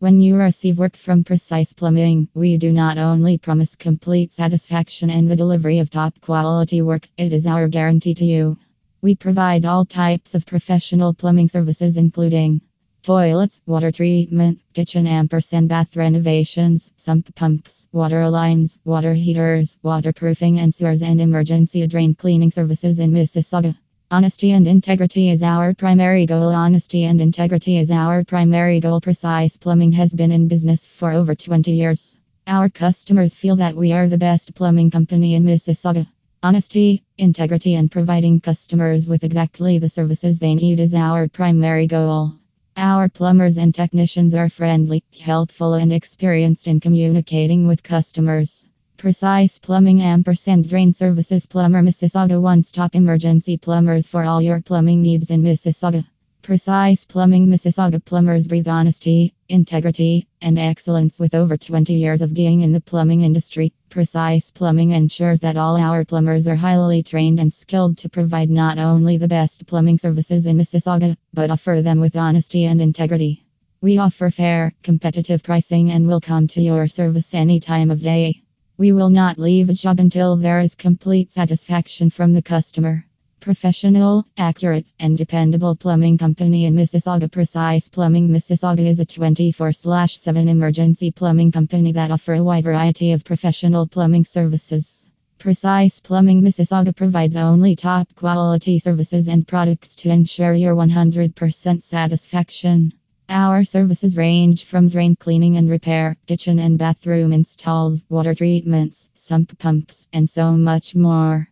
When you receive work from Precise Plumbing, we do not only promise complete satisfaction and the delivery of top quality work, it is our guarantee to you. We provide all types of professional plumbing services, including toilets, water treatment, kitchen ampersand bath renovations, sump pumps, water lines, water heaters, waterproofing and sewers and emergency drain cleaning services in Mississauga. Honesty and integrity is our primary goal. Honesty and integrity is our primary goal. Precise Plumbing has been in business for over 20 years. Our customers feel that we are the best plumbing company in Mississauga. Honesty, integrity, and providing customers with exactly the services they need is our primary goal. Our plumbers and technicians are friendly, helpful, and experienced in communicating with customers. Precise Plumbing Ampersand Drain Services Plumber Mississauga One Stop Emergency Plumbers for all your plumbing needs in Mississauga. Precise Plumbing Mississauga Plumbers breathe honesty, integrity, and excellence with over 20 years of being in the plumbing industry. Precise Plumbing ensures that all our plumbers are highly trained and skilled to provide not only the best plumbing services in Mississauga, but offer them with honesty and integrity. We offer fair, competitive pricing and will come to your service any time of day. We will not leave a job until there is complete satisfaction from the customer. Professional, accurate, and dependable plumbing company in Mississauga. Precise Plumbing Mississauga is a 24 7 emergency plumbing company that offer a wide variety of professional plumbing services. Precise Plumbing Mississauga provides only top quality services and products to ensure your 100% satisfaction. Our services range from drain cleaning and repair, kitchen and bathroom installs, water treatments, sump pumps, and so much more.